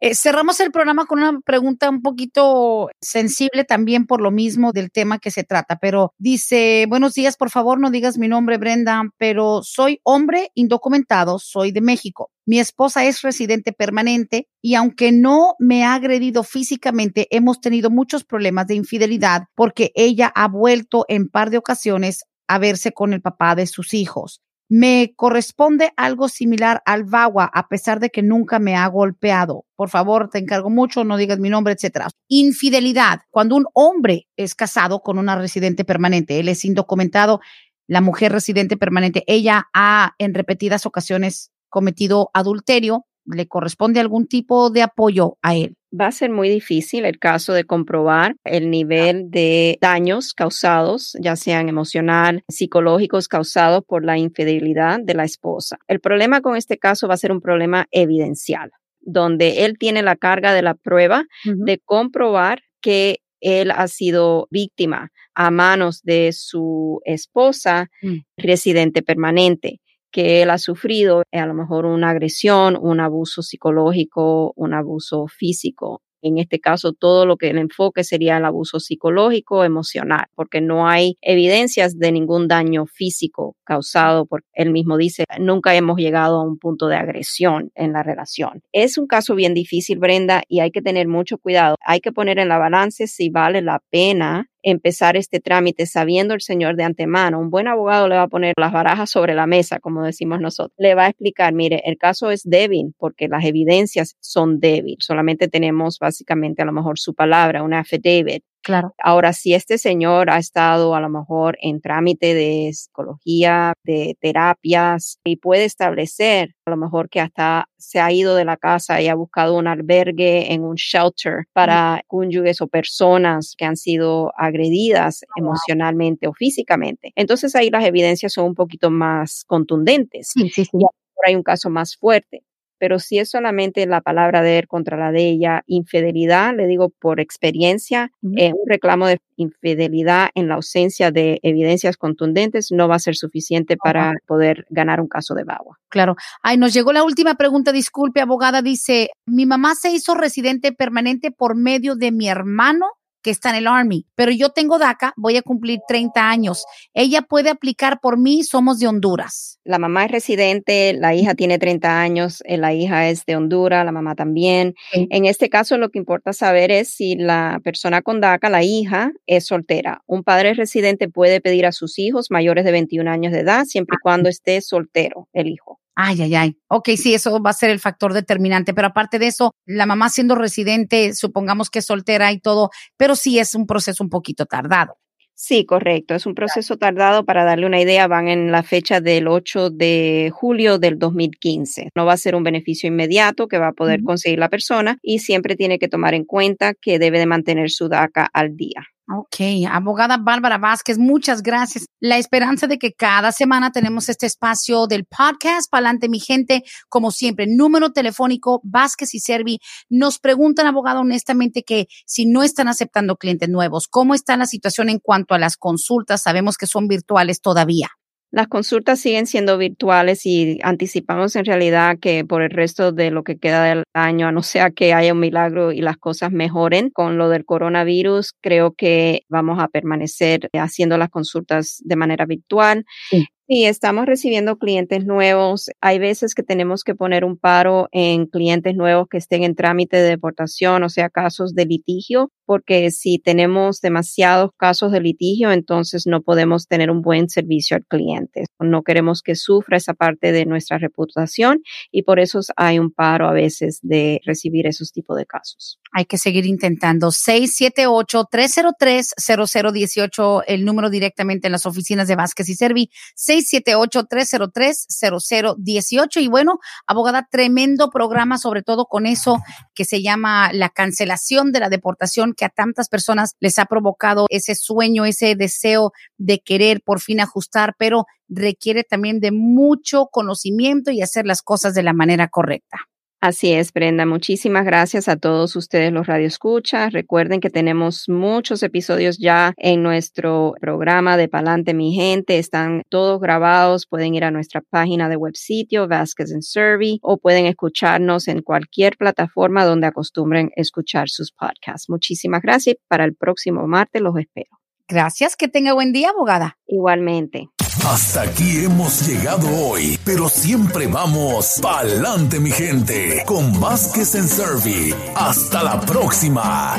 Eh, cerramos el programa con una pregunta un poquito sensible también por lo mismo del tema que se trata, pero dice, buenos días, por favor no digas mi nombre, Brenda, pero soy hombre indocumentado, soy de México. Mi esposa es residente permanente y aunque no me ha agredido físicamente, hemos tenido muchos problemas de infidelidad porque ella ha vuelto en par de ocasiones a verse con el papá de sus hijos. Me corresponde algo similar al VAWA, a pesar de que nunca me ha golpeado. Por favor, te encargo mucho, no digas mi nombre, etcétera. Infidelidad. Cuando un hombre es casado con una residente permanente, él es indocumentado, la mujer residente permanente, ella ha en repetidas ocasiones cometido adulterio, le corresponde algún tipo de apoyo a él va a ser muy difícil el caso de comprobar el nivel de daños causados, ya sean emocional, psicológicos causados por la infidelidad de la esposa. El problema con este caso va a ser un problema evidencial, donde él tiene la carga de la prueba de comprobar que él ha sido víctima a manos de su esposa mm. residente permanente que él ha sufrido, eh, a lo mejor una agresión, un abuso psicológico, un abuso físico. En este caso, todo lo que el enfoque sería el abuso psicológico, emocional, porque no hay evidencias de ningún daño físico causado por él mismo dice, nunca hemos llegado a un punto de agresión en la relación. Es un caso bien difícil, Brenda, y hay que tener mucho cuidado. Hay que poner en la balance si vale la pena empezar este trámite sabiendo el señor de antemano. Un buen abogado le va a poner las barajas sobre la mesa, como decimos nosotros. Le va a explicar, mire, el caso es débil porque las evidencias son débiles. Solamente tenemos básicamente a lo mejor su palabra, una affidavit. Claro. Ahora, si este señor ha estado a lo mejor en trámite de psicología, de terapias, y puede establecer a lo mejor que hasta se ha ido de la casa y ha buscado un albergue en un shelter para cónyuges o personas que han sido agredidas oh, emocionalmente o físicamente. Entonces ahí las evidencias son un poquito más contundentes. Sí, sí, sí. Y hay un caso más fuerte pero si es solamente la palabra de él contra la de ella, infidelidad, le digo por experiencia, eh, un reclamo de infidelidad en la ausencia de evidencias contundentes no va a ser suficiente para poder ganar un caso de Bagua. Claro. Ay, nos llegó la última pregunta, disculpe, abogada, dice, mi mamá se hizo residente permanente por medio de mi hermano que está en el Army, pero yo tengo DACA, voy a cumplir 30 años. Ella puede aplicar por mí, somos de Honduras. La mamá es residente, la hija tiene 30 años, eh, la hija es de Honduras, la mamá también. En este caso, lo que importa saber es si la persona con DACA, la hija, es soltera. Un padre residente puede pedir a sus hijos mayores de 21 años de edad, siempre y cuando esté soltero el hijo. Ay, ay, ay. Ok, sí, eso va a ser el factor determinante, pero aparte de eso, la mamá siendo residente, supongamos que es soltera y todo, pero sí es un proceso un poquito tardado. Sí, correcto. Es un proceso tardado. Para darle una idea, van en la fecha del 8 de julio del 2015. No va a ser un beneficio inmediato que va a poder conseguir la persona y siempre tiene que tomar en cuenta que debe de mantener su DACA al día. Ok, abogada Bárbara Vázquez, muchas gracias. La esperanza de que cada semana tenemos este espacio del podcast, Palante mi gente, como siempre, número telefónico Vázquez y Servi. Nos preguntan, abogada, honestamente, que si no están aceptando clientes nuevos, ¿cómo está la situación en cuanto a las consultas? Sabemos que son virtuales todavía. Las consultas siguen siendo virtuales y anticipamos en realidad que por el resto de lo que queda del año, a no ser que haya un milagro y las cosas mejoren con lo del coronavirus, creo que vamos a permanecer haciendo las consultas de manera virtual. Sí, estamos recibiendo clientes nuevos. Hay veces que tenemos que poner un paro en clientes nuevos que estén en trámite de deportación, o sea, casos de litigio, porque si tenemos demasiados casos de litigio, entonces no podemos tener un buen servicio al cliente. No queremos que sufra esa parte de nuestra reputación y por eso hay un paro a veces de recibir esos tipos de casos. Hay que seguir intentando. 678-303-0018, el número directamente en las oficinas de Vázquez y Servi. 678-303-0018. Y bueno, abogada, tremendo programa, sobre todo con eso que se llama la cancelación de la deportación que a tantas personas les ha provocado ese sueño, ese deseo de querer por fin ajustar, pero requiere también de mucho conocimiento y hacer las cosas de la manera correcta. Así es, Brenda. Muchísimas gracias a todos ustedes los radioescuchas. Recuerden que tenemos muchos episodios ya en nuestro programa de Palante Mi Gente. Están todos grabados. Pueden ir a nuestra página de web sitio, Vasquez and Survey, o pueden escucharnos en cualquier plataforma donde acostumbren escuchar sus podcasts. Muchísimas gracias. Para el próximo martes los espero. Gracias. Que tenga buen día, abogada. Igualmente. Hasta aquí hemos llegado hoy, pero siempre vamos pa'lante mi gente con Vázquez en Servi. Hasta la próxima.